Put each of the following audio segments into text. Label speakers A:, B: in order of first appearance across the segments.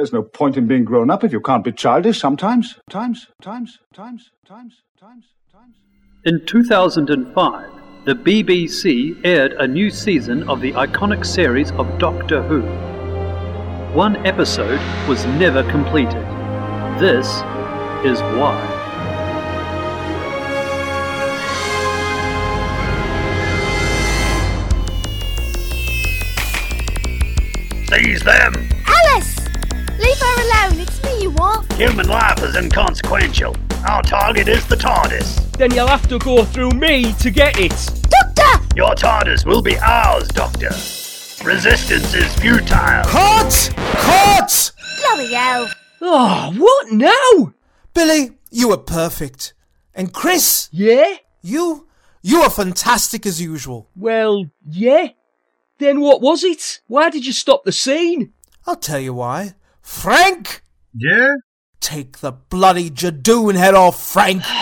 A: There's no point in being grown up if you can't be childish sometimes. Times, times, times, times, times, times.
B: In 2005, the BBC aired a new season of the iconic series of Doctor Who. One episode was never completed. This is why.
C: Seize them! Human life is inconsequential. Our target is the TARDIS.
D: Then you'll have to go through me to get it.
E: Doctor!
C: Your TARDIS will be ours, Doctor. Resistance is futile.
F: Cut! Cut!
E: Bloody hell.
D: Oh, what now?
F: Billy, you were perfect. And Chris,
D: Yeah?
F: you, you were fantastic as usual.
D: Well, yeah. Then what was it? Why did you stop the scene?
F: I'll tell you why. Frank!
C: Yeah?
F: Take the bloody Judoon head off, Frank!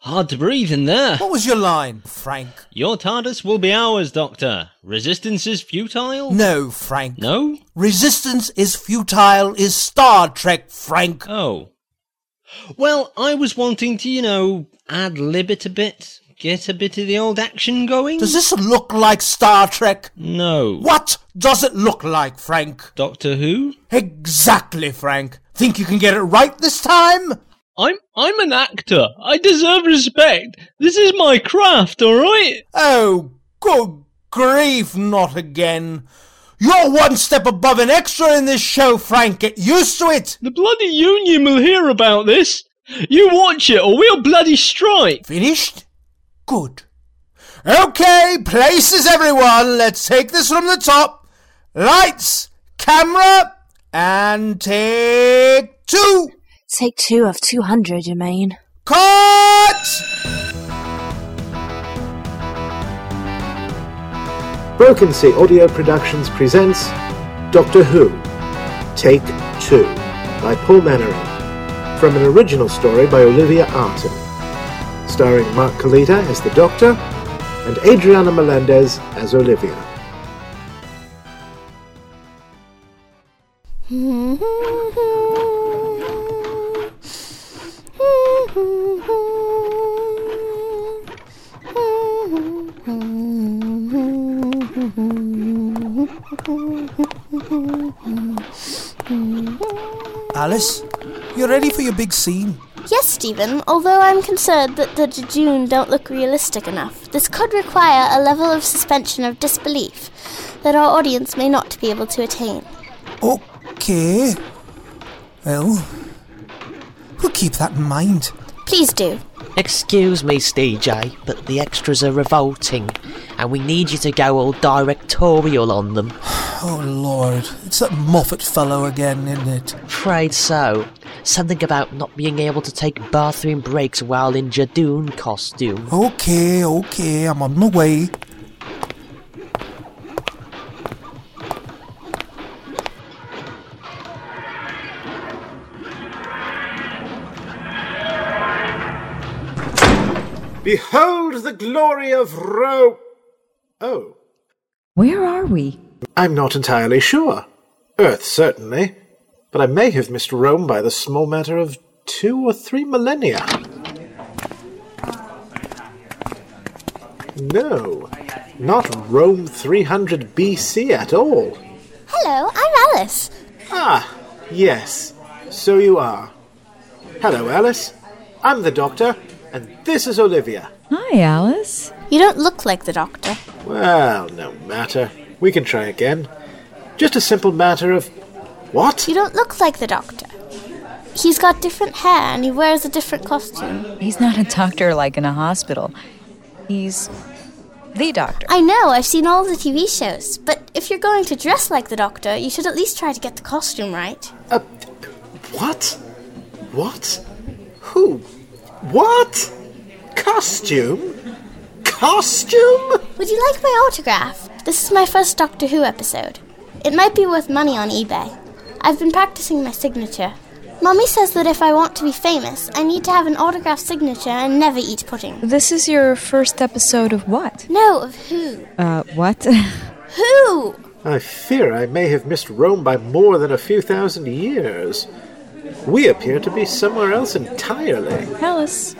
G: Hard to breathe in there.
F: What was your line, Frank?
G: Your TARDIS will be ours, Doctor. Resistance is futile?
F: No, Frank.
G: No?
F: Resistance is futile is Star Trek, Frank.
G: Oh. Well, I was wanting to, you know, ad lib it a bit. Get a bit of the old action going.
F: Does this look like Star Trek?
G: No.
F: What does it look like, Frank?
G: Doctor Who?
F: Exactly, Frank. Think you can get it right this time?
D: I'm I'm an actor. I deserve respect. This is my craft, all right?
F: Oh, good grief, not again. You're one step above an extra in this show, Frank. Get used to it.
D: The bloody union will hear about this. You watch it, or we'll bloody strike.
F: Finished? Good. Okay, places everyone. Let's take this from the top. Lights, camera, and take two.
E: Take two of 200, you mean?
F: Cut!
H: Broken Sea Audio Productions presents Doctor Who Take Two by Paul Mannering from an original story by Olivia Arton, starring Mark Kalita as the Doctor and Adriana Melendez as Olivia.
F: Alice, you're ready for your big scene?
E: Yes, Stephen, although I'm concerned that the Judoon don't look realistic enough, this could require a level of suspension of disbelief that our audience may not be able to attain.
F: Okay. Well, we'll keep that in mind.
E: Please do.
I: Excuse me, DJ, but the extras are revolting, and we need you to go all directorial on them.
F: Oh, Lord. It's that Moffat fellow again, isn't it?
I: Afraid so. Something about not being able to take bathroom breaks while in Judoon costume.
F: Okay, okay, I'm on my way.
H: Behold the glory of Ro. Oh,
J: Where are we?
H: I'm not entirely sure. Earth, certainly. But I may have missed Rome by the small matter of two or three millennia. No, not Rome 300 BC at all.
E: Hello, I'm Alice.
H: Ah, yes, so you are. Hello, Alice. I'm the Doctor, and this is Olivia.
J: Hi, Alice.
E: You don't look like the Doctor.
H: Well, no matter. We can try again. Just a simple matter of. What?
E: You don't look like the Doctor. He's got different hair and he wears a different costume.
J: He's not a doctor like in a hospital. He's the doctor.
E: I know, I've seen all the TV shows, but if you're going to dress like the Doctor, you should at least try to get the costume right.
H: Uh, what? What? Who? What? Costume? Costume?
E: Would you like my autograph? This is my first Doctor Who episode. It might be worth money on eBay. I've been practicing my signature. Mummy says that if I want to be famous, I need to have an autographed signature and never eat pudding.
J: This is your first episode of what?
E: No, of who?
J: Uh, what?
E: Who?
H: I fear I may have missed Rome by more than a few thousand years. We appear to be somewhere else entirely.
J: Alice,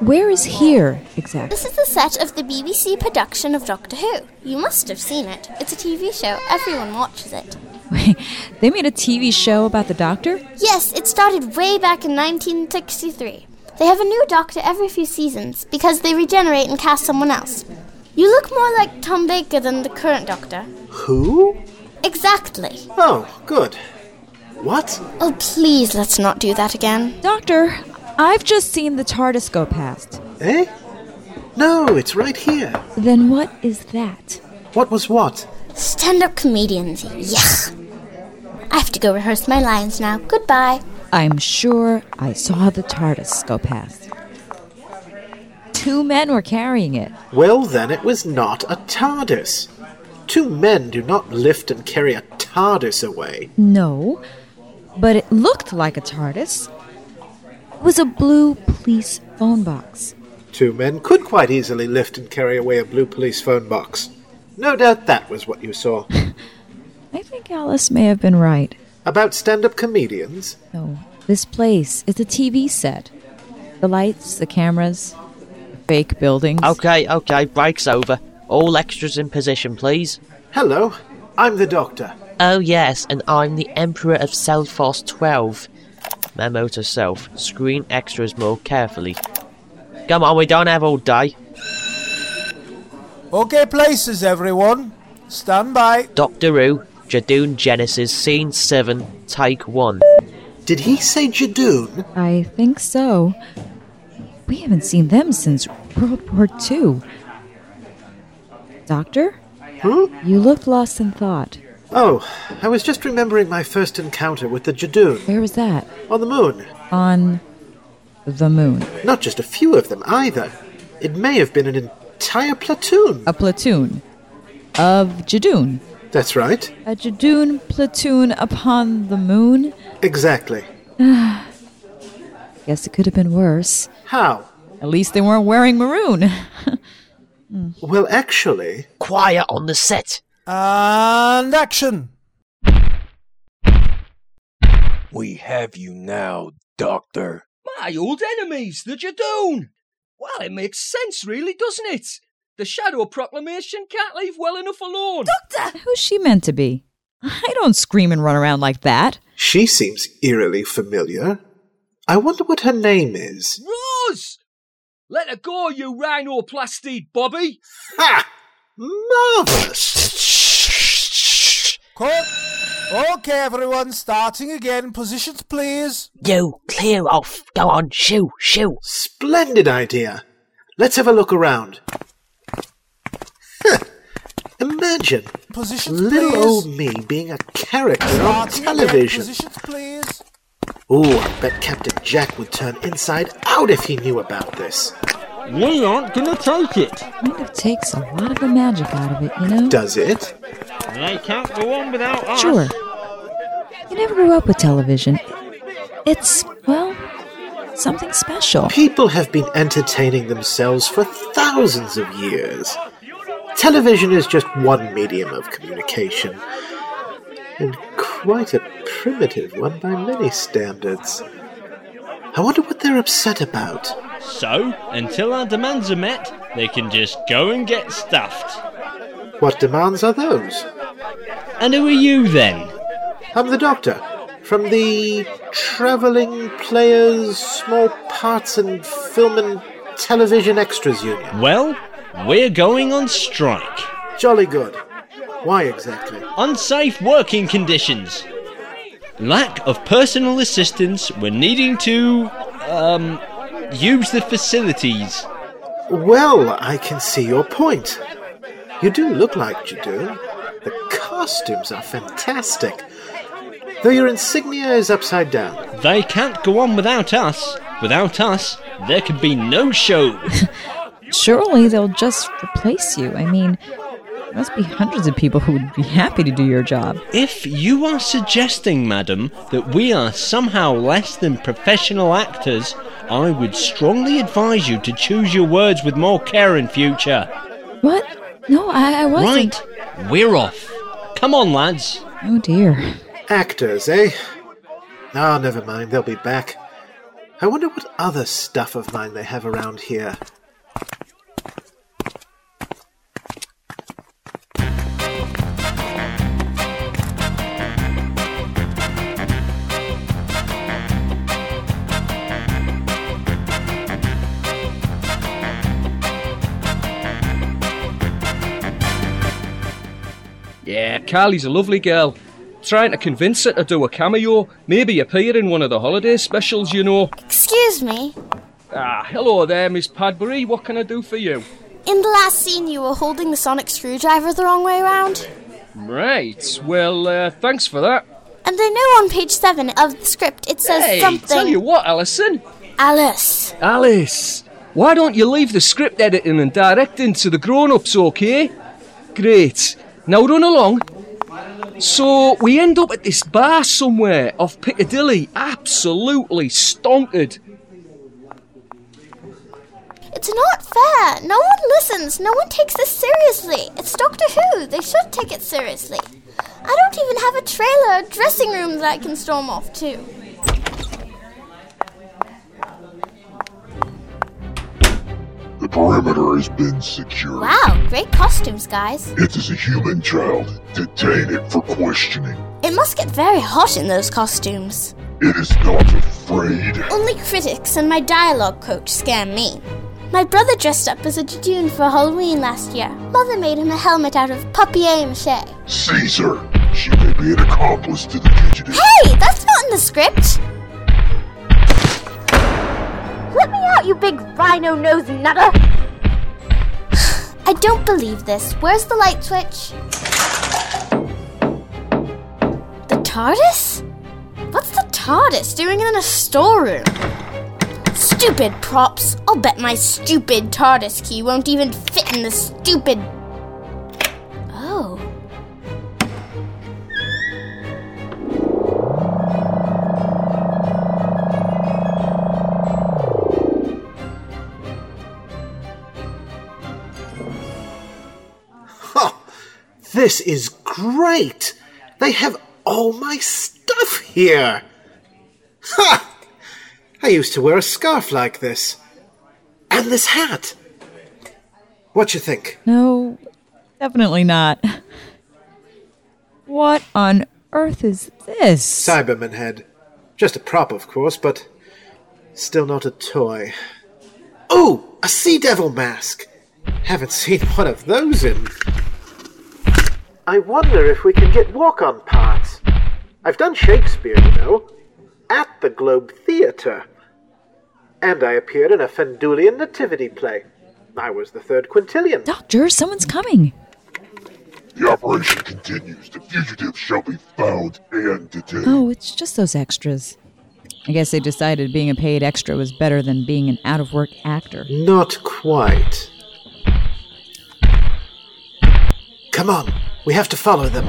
J: where is here exactly?
E: This is the set of the BBC production of Doctor Who. You must have seen it. It's a TV show. Everyone watches it.
J: Wait, they made a TV show about the doctor?
E: Yes, it started way back in 1963. They have a new doctor every few seasons because they regenerate and cast someone else. You look more like Tom Baker than the current doctor.
H: Who?
E: Exactly.
H: Oh, good. What?
E: Oh, please, let's not do that again.
J: Doctor, I've just seen the TARDIS go past.
H: Eh? No, it's right here.
J: Then what is that?
H: What was what?
E: Stand up comedians. Yuck. I have to go rehearse my lines now. Goodbye.
J: I'm sure I saw the TARDIS go past. Two men were carrying it.
H: Well, then it was not a TARDIS. Two men do not lift and carry a TARDIS away.
J: No, but it looked like a TARDIS. It was a blue police phone box.
H: Two men could quite easily lift and carry away a blue police phone box. No doubt that was what you saw.
J: I think Alice may have been right.
H: About stand up comedians?
J: No, this place is a TV set. The lights, the cameras, the fake buildings.
I: Okay, okay, break's over. All extras in position, please.
H: Hello, I'm the doctor.
I: Oh, yes, and I'm the Emperor of Selphos 12. Memo to self. Screen extras more carefully. Come on, we don't have all day.
F: Okay, places, everyone. Stand by.
I: Doctor Who, Judoon Genesis, Scene 7, Take 1.
H: Did he say Judoon?
J: I think so. We haven't seen them since World War II. Doctor?
H: Hmm?
J: You looked lost in thought.
H: Oh, I was just remembering my first encounter with the Judoon.
J: Where was that?
H: On the moon.
J: On the moon.
H: Not just a few of them either. It may have been an entire platoon.
J: A platoon of Judoon.
H: That's right.
J: A Judoon platoon upon the moon?
H: Exactly.
J: Guess it could have been worse.
H: How?
J: At least they weren't wearing maroon. Hmm.
H: Well, actually.
I: Quiet on the set.
F: And action.
K: We have you now, Doctor.
L: My old enemies, the Judoon! Well, it makes sense, really, doesn't it? The Shadow Proclamation can't leave well enough alone.
J: Doctor! Who's she meant to be? I don't scream and run around like that.
H: She seems eerily familiar. I wonder what her name is.
L: Rose! Let her go, you rhinoplastid Bobby!
H: Ha! Marvellous!
F: Cut. Okay, everyone, starting again. Positions, please.
I: You, clear off. Go on, shoo, shoo.
H: Splendid idea. Let's have a look around. Huh. Imagine
F: Positions,
H: little
F: please.
H: old me being a character on
F: Starting again.
H: television.
F: Positions, please.
H: Ooh, I bet Captain Jack would turn inside out if he knew about this.
L: We aren't gonna take it.
J: Kind of takes a lot of the magic out of it, you know?
H: Does it?
L: They can't go on without us.
J: Sure. You never grew up with television. It's, well, something special.
H: People have been entertaining themselves for thousands of years. Television is just one medium of communication, and quite a primitive one by many standards. I wonder what they're upset about.
D: So, until our demands are met, they can just go and get stuffed.
H: What demands are those?
D: And who are you then?
H: I'm the Doctor, from the Travelling Players Small Parts and Film and Television Extras Union.
D: Well, we're going on strike.
H: Jolly good. Why exactly?
D: Unsafe working conditions. Lack of personal assistance when needing to, um, use the facilities.
H: Well, I can see your point. You do look like Judoon. The costumes are fantastic. Though your insignia is upside down.
D: They can't go on without us. Without us, there can be no show.
J: Surely they'll just replace you. I mean, there must be hundreds of people who would be happy to do your job.
D: If you are suggesting, madam, that we are somehow less than professional actors, I would strongly advise you to choose your words with more care in future.
J: What? No, I, I wasn't.
D: Right, we're off. Come on, lads.
J: Oh dear.
H: Actors, eh? Ah, never mind, they'll be back. I wonder what other stuff of mine they have around here.
L: Yeah, Carly's a lovely girl. Trying to convince her to do a cameo, maybe appear in one of the holiday specials, you know.
E: Excuse me.
L: Ah, hello there, Miss Padbury. What can I do for you?
E: In the last scene, you were holding the sonic screwdriver the wrong way around.
L: Right. Well, uh, thanks for that.
E: And I know on page 7 of the script it says something.
L: hey,
E: something.
L: tell you what, Alison.
E: Alice.
L: Alice, why don't you leave the script editing and directing to the grown-ups, okay? Great. Now run along. So we end up at this bar somewhere off Piccadilly, absolutely stonkered.
E: It's not fair. No one listens. No one takes this seriously. It's Doctor Who. They should take it seriously. I don't even have a trailer or dressing room that I can storm off to.
M: The perimeter has been secured.
E: Wow, great costumes, guys.
M: It is a human child. Detain it for questioning.
E: It must get very hot in those costumes.
M: It is not afraid.
E: Only critics and my dialogue coach scare me. My brother dressed up as a Judoon for Halloween last year. Mother made him a helmet out of papier-mâché.
M: Caesar. She may be an accomplice to the fugitive.
E: Hey, that's not in the script.
N: You big rhino nosed nutter!
E: I don't believe this. Where's the light switch? The TARDIS? What's the TARDIS doing in a storeroom? Stupid props. I'll bet my stupid TARDIS key won't even fit in the stupid.
H: This is great! They have all my stuff here! Ha! I used to wear a scarf like this. And this hat! What you think?
J: No, definitely not. What on earth is this?
H: Cyberman head. Just a prop, of course, but still not a toy. Oh, a sea devil mask! Haven't seen one of those in. I wonder if we can get walk on parts. I've done Shakespeare, you know, at the Globe Theatre. And I appeared in a Fendulian nativity play. I was the third quintillion.
J: Doctor, someone's coming.
M: The operation continues. The fugitives shall be found and detained.
J: Oh, it's just those extras. I guess they decided being a paid extra was better than being an out of work actor.
H: Not quite. Come on, we have to follow them.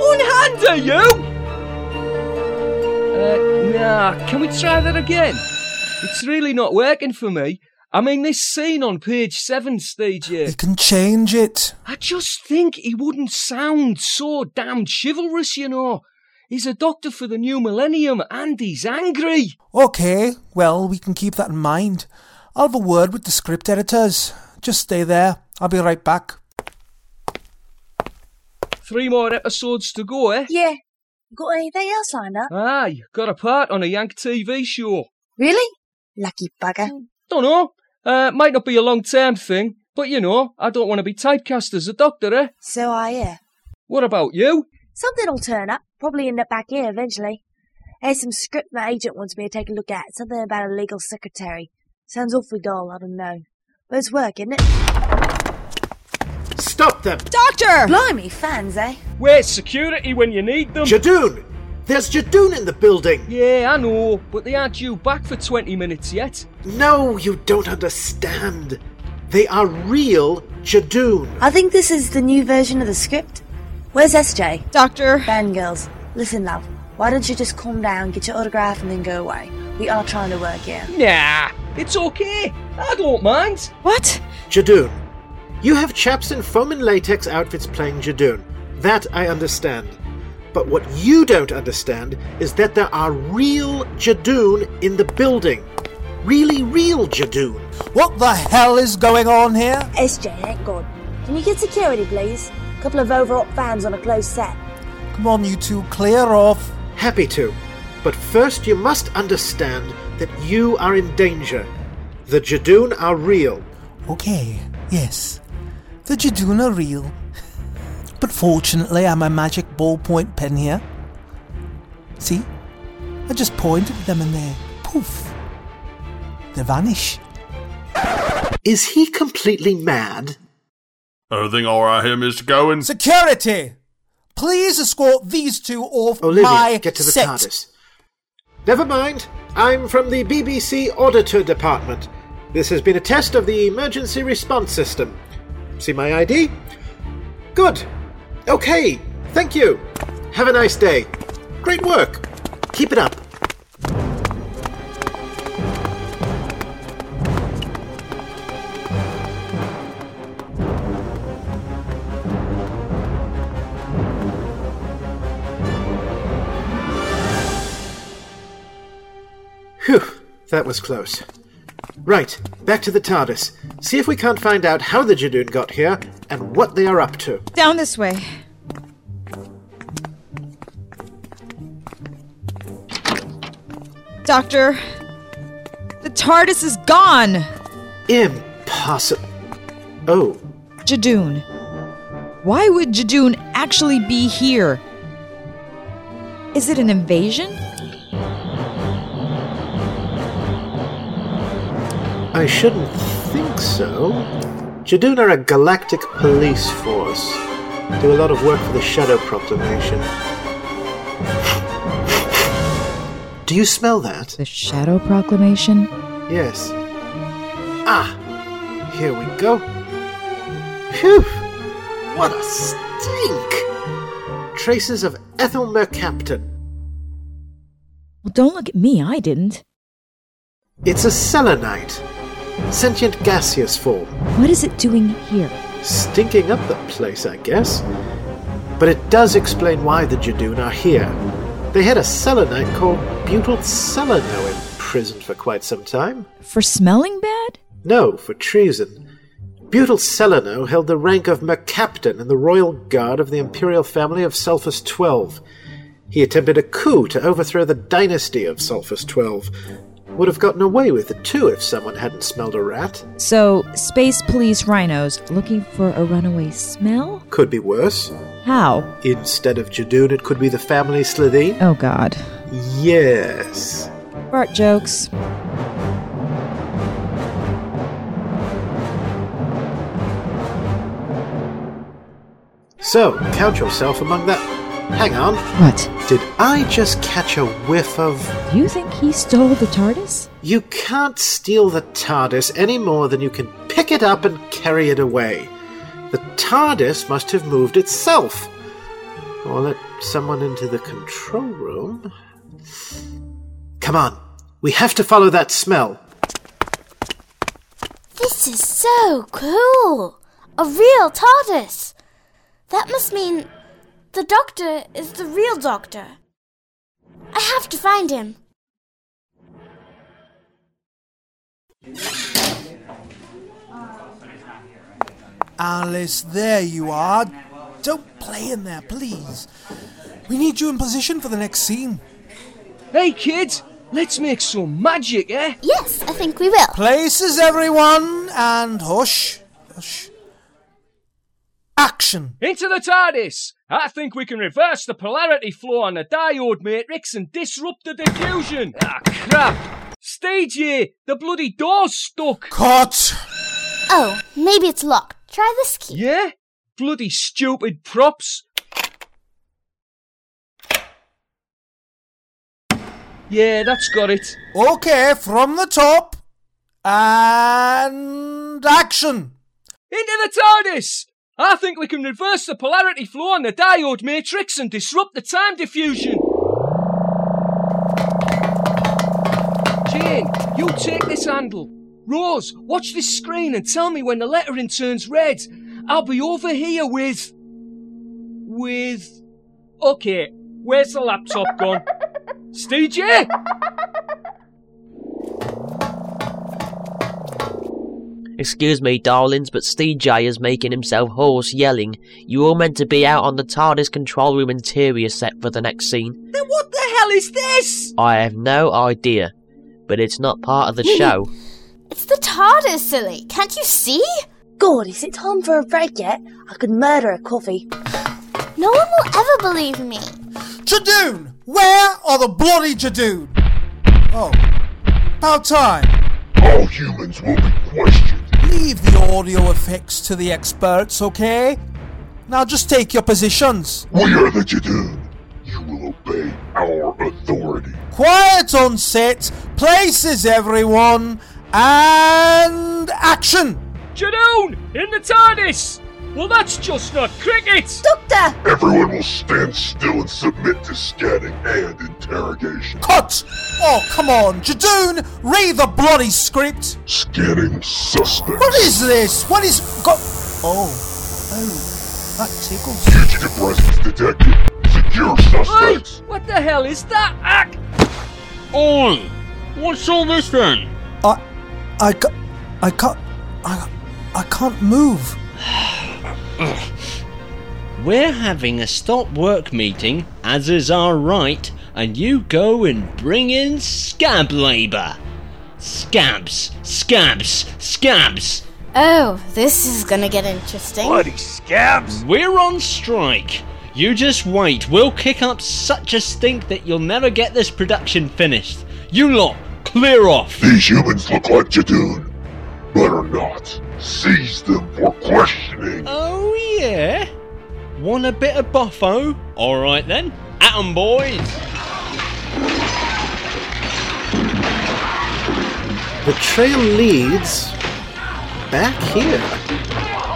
L: Unhander you! Uh, nah, can we try that again? It's really not working for me. I mean, this scene on page seven, stage here.
F: You can change it.
L: I just think he wouldn't sound so damned chivalrous, you know. He's a doctor for the new millennium and he's angry.
F: Okay, well, we can keep that in mind. I'll have a word with the script editors. Just stay there. I'll be right back.
L: Three more episodes to go, eh?
N: Yeah. Got anything else lined up?
L: Aye, got a part on a Yank TV show.
N: Really? Lucky bugger.
L: Don't know. Uh, might not be a long term thing, but you know, I don't want to be typecast as a doctor, eh?
N: So I hear.
L: What about you?
N: Something'll turn up. Probably end up back here eventually. There's some script my agent wants me to take a look at. Something about a legal secretary. Sounds awfully dull, I don't know. But it's work, isn't it?
H: Stop them!
J: Doctor!
N: Blimey, fans, eh?
L: Where's security when you need them?
H: Judoon! There's Judoon in the building!
L: Yeah, I know, but they aren't due back for 20 minutes yet.
H: No, you don't understand. They are real Judoon.
N: I think this is the new version of the script. Where's SJ?
J: Doctor.
N: Ben, girls. Listen, love. Why don't you just calm down, get your autograph, and then go away? We are trying to work here.
L: Nah, it's okay. I don't mind.
J: What?
H: Judoon. You have chaps in foam and latex outfits playing Judoon. That I understand. But what you don't understand is that there are real Judoon in the building. Really real Judoon.
F: What the hell is going on here?
N: SJ, ain't good. Can you get security, please? A couple of overop fans on a closed set.
F: Come on, you two, clear off.
H: Happy to. But first you must understand that you are in danger. The Judoon are real.
F: Okay, yes. The Judoon are real. But fortunately, I have my magic ballpoint pen here. See? I just pointed at them and they poof. They vanish.
H: Is he completely mad?
O: Everything alright here, Mr. Cohen?
F: Security! Please escort these two off
H: Olivia,
F: my
H: get to the
F: set.
H: TARDIS. Never mind. I'm from the BBC Auditor Department. This has been a test of the emergency response system. See my ID? Good. Okay. Thank you. Have a nice day. Great work. Keep it up. Phew, that was close. Right, back to the TARDIS. See if we can't find out how the Judoon got here and what they are up to.
J: Down this way. Doctor, the TARDIS is gone!
H: Impossible. Oh,
J: Judoon. Why would Judoon actually be here? Is it an invasion?
H: I shouldn't think so. Judoon are a galactic police force. Do a lot of work for the Shadow Proclamation. Do you smell that?
J: The Shadow Proclamation?
H: Yes. Ah, here we go. Phew! What a stink! Traces of ethyl mercaptan.
J: Well, don't look at me, I didn't.
H: It's a selenite. Sentient gaseous form.
J: What is it doing here?
H: Stinking up the place, I guess. But it does explain why the Judoon are here. They had a selenite called butyl seleno in prison for quite some time.
J: For smelling bad?
H: No, for treason. Butyl Seleno held the rank of mercaptan in the royal guard of the imperial family of Sulphus XII. He attempted a coup to overthrow the dynasty of Sulphus XII. Would have gotten away with it too if someone hadn't smelled a rat.
J: So, space police rhinos looking for a runaway smell?
H: Could be worse.
J: How?
H: Instead of Judoon, it could be the family Slitheen.
J: Oh god.
H: Yes.
J: Bart jokes.
H: So, count yourself among that. Hang on.
J: What?
H: Did I just catch a whiff of.
J: You think he stole the TARDIS?
H: You can't steal the TARDIS any more than you can pick it up and carry it away. The TARDIS must have moved itself. Or let someone into the control room. Come on, we have to follow that smell.
E: This is so cool! A real TARDIS! That must mean the Doctor is the real Doctor. I have to find him.
F: Alice, there you are. Don't play in there, please. We need you in position for the next scene.
L: Hey, kids, let's make some magic, eh?
E: Yes, I think we will.
F: Places, everyone, and hush, hush. Action!
L: Into the TARDIS! I think we can reverse the polarity flow on the diode matrix and disrupt the diffusion. Ah, crap! Stage here! The bloody door's stuck!
F: Cut!
E: Oh, maybe it's locked. Try this key.
L: Yeah? Bloody stupid props! Yeah, that's got it.
F: Okay, from the top. And And action!
L: Into the TARDIS! I think we can reverse the polarity flow on the diode matrix and disrupt the time diffusion. Jane, you take this handle. Rose, watch this screen and tell me when the lettering turns red. I'll be over here with. with. Okay, where's the laptop gone? Steve
I: Excuse me, darlings, but Steve J is making himself hoarse, yelling. You all meant to be out on the TARDIS control room interior set for the next scene.
L: Then what the hell is this?
I: I have no idea, but it's not part of the show.
E: It's the TARDIS, silly. Can't you see?
N: God, is it time for a break yet? I could murder a coffee.
E: No one will ever believe me.
F: Judoon! Where are the bloody Judoon? Oh, about time.
M: All humans will be questioned.
F: Leave the audio effects to the experts, okay? Now just take your positions.
M: We are the Judoon. You will obey our authority.
F: Quiet on set, places everyone, and action!
L: Judoon! In the TARDIS! Well, that's just not cricket!
N: Doctor!
M: Everyone will stand still and submit to scanning and interrogation.
F: Cut! Oh, come on, Judoon, read the bloody script!
M: Scanning suspects.
F: What is this? What is. Go- oh, oh, that tickles.
M: Fugitive presence detected. Secure suspects.
L: Hey, what the hell is that? Ack!
D: Oi! What's all this then?
F: I. I. ca- I can't. I. I can't move.
D: We're having a stop work meeting, as is our right, and you go and bring in scab labour. Scabs, scabs, scabs.
E: Oh, this is gonna get interesting.
C: Bloody scabs!
D: We're on strike. You just wait. We'll kick up such a stink that you'll never get this production finished. You lot, clear off.
M: These humans look like Judoon. But are not. Seize them for questioning.
D: Oh, yeah? Want a bit of buffo? Alright then. At 'em, boys.
H: The trail leads back here.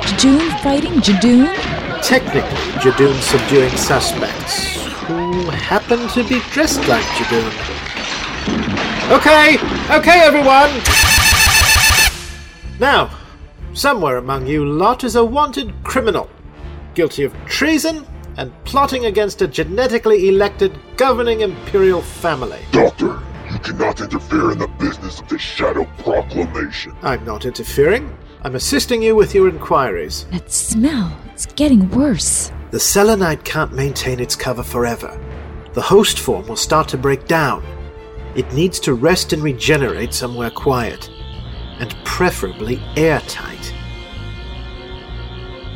J: Judoon fighting Judoon?
H: Technically, Judoon subduing suspects who happen to be dressed like Judoon. Okay, okay, everyone! Now, somewhere among you lot is a wanted criminal, guilty of treason and plotting against a genetically elected governing imperial family.
M: Doctor, you cannot interfere in the business of the Shadow Proclamation.
H: I'm not interfering. I'm assisting you with your inquiries.
J: That smell, it's getting worse.
H: The selenite can't maintain its cover forever. The host form will start to break down. It needs to rest and regenerate somewhere quiet, and preferably airtight.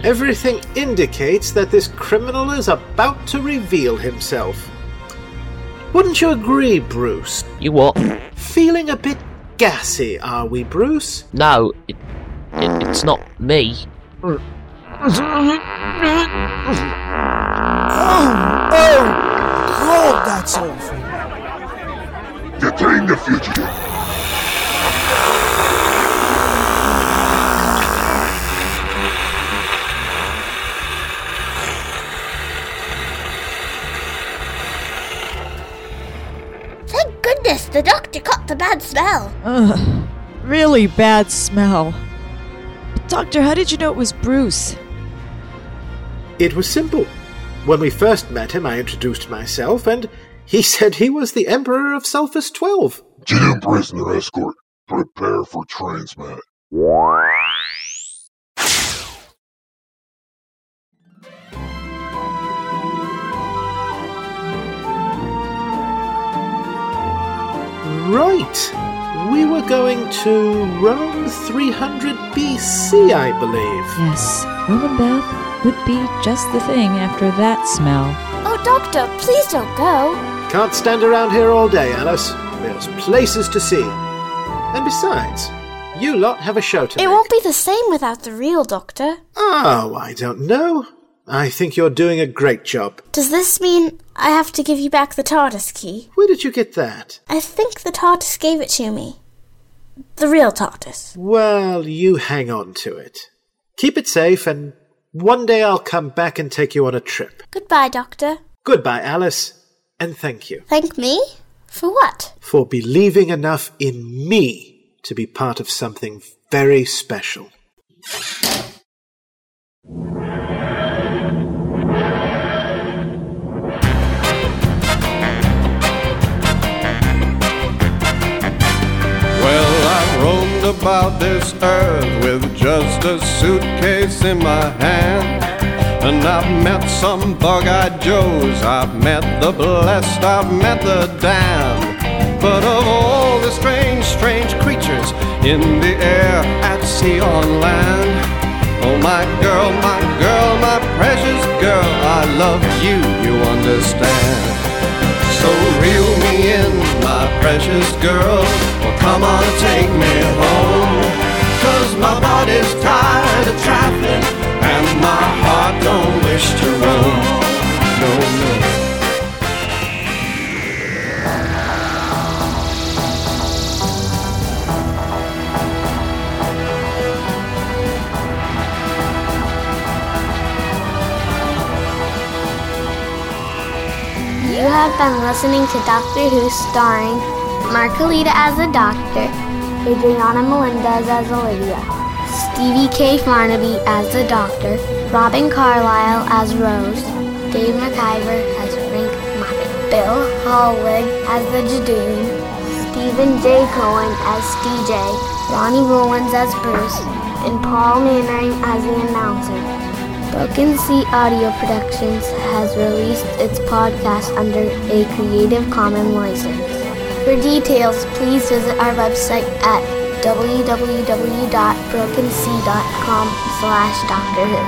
H: Everything indicates that this criminal is about to reveal himself. Wouldn't you agree, Bruce?
I: You what?
H: Feeling a bit gassy, are we, Bruce?
I: No, it, it, it's not me.
F: Oh, oh, God, that's awful.
M: Detain the fugitive.
E: Goodness the doctor caught the bad smell.
J: Ugh, really bad smell. But doctor, how did you know it was Bruce?
H: It was simple. When we first met him, I introduced myself, and he said he was the Emperor of Sulphus 12.
M: Judoon prisoner escort. Prepare for transmat.
H: Right. We were going to Rome 300 BC, I believe.
J: Yes, Roman bath would be just the thing after that smell.
E: Oh, doctor, please don't go.
H: Can't stand around here all day, Alice. There's places to see. And besides, you lot have a show to
E: It
H: make.
E: won't be the same without the real doctor.
H: Oh, I don't know. I think you're doing a great job.
E: Does this mean I have to give you back the TARDIS key?
H: Where did you get that?
E: I think the TARDIS gave it to me.
P: The real TARDIS.
H: Well, you hang on to it. Keep it safe, and one day I'll come back and take you on a trip.
P: Goodbye, Doctor.
H: Goodbye, Alice, and thank you
P: Thank me? For what?
H: for believing enough in me to be part of something very special.
Q: About this earth with just a suitcase in my hand. And I've met some bug eyed Joes, I've met the blessed, I've met the damned. But of all the strange, strange creatures in the air, at sea, on land, oh my girl, my girl, my precious girl, I love you, you understand. So reel me in, my precious girl. Well, come on, take me home. Cause my body's tired of traveling,
P: been listening to Doctor Who starring Mark Kalita as the Doctor, Adriana Melendez as Olivia, Stevie K. Farnaby as the Doctor, Robin Carlyle as Rose, Dave McIver as Frank Moffat, Bill Hallwig as the Judoon, Stephen J. Cohen as DJ, Ronnie Rollins as Bruce, and Paul Mannering as the announcer. Broken Sea Audio Productions has released its podcast under a Creative Commons license. For details, please visit our website at www.brokensea.com slash Doctor Who.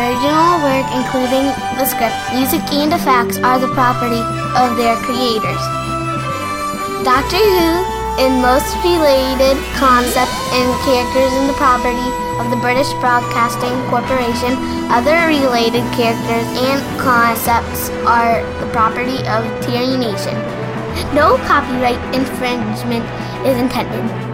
P: Original work including the script, music, and effects are the property of their creators. Doctor Who and most related concepts and characters in the property of the British Broadcasting Corporation. Other related characters and concepts are the property of Terry Nation. No copyright infringement is intended.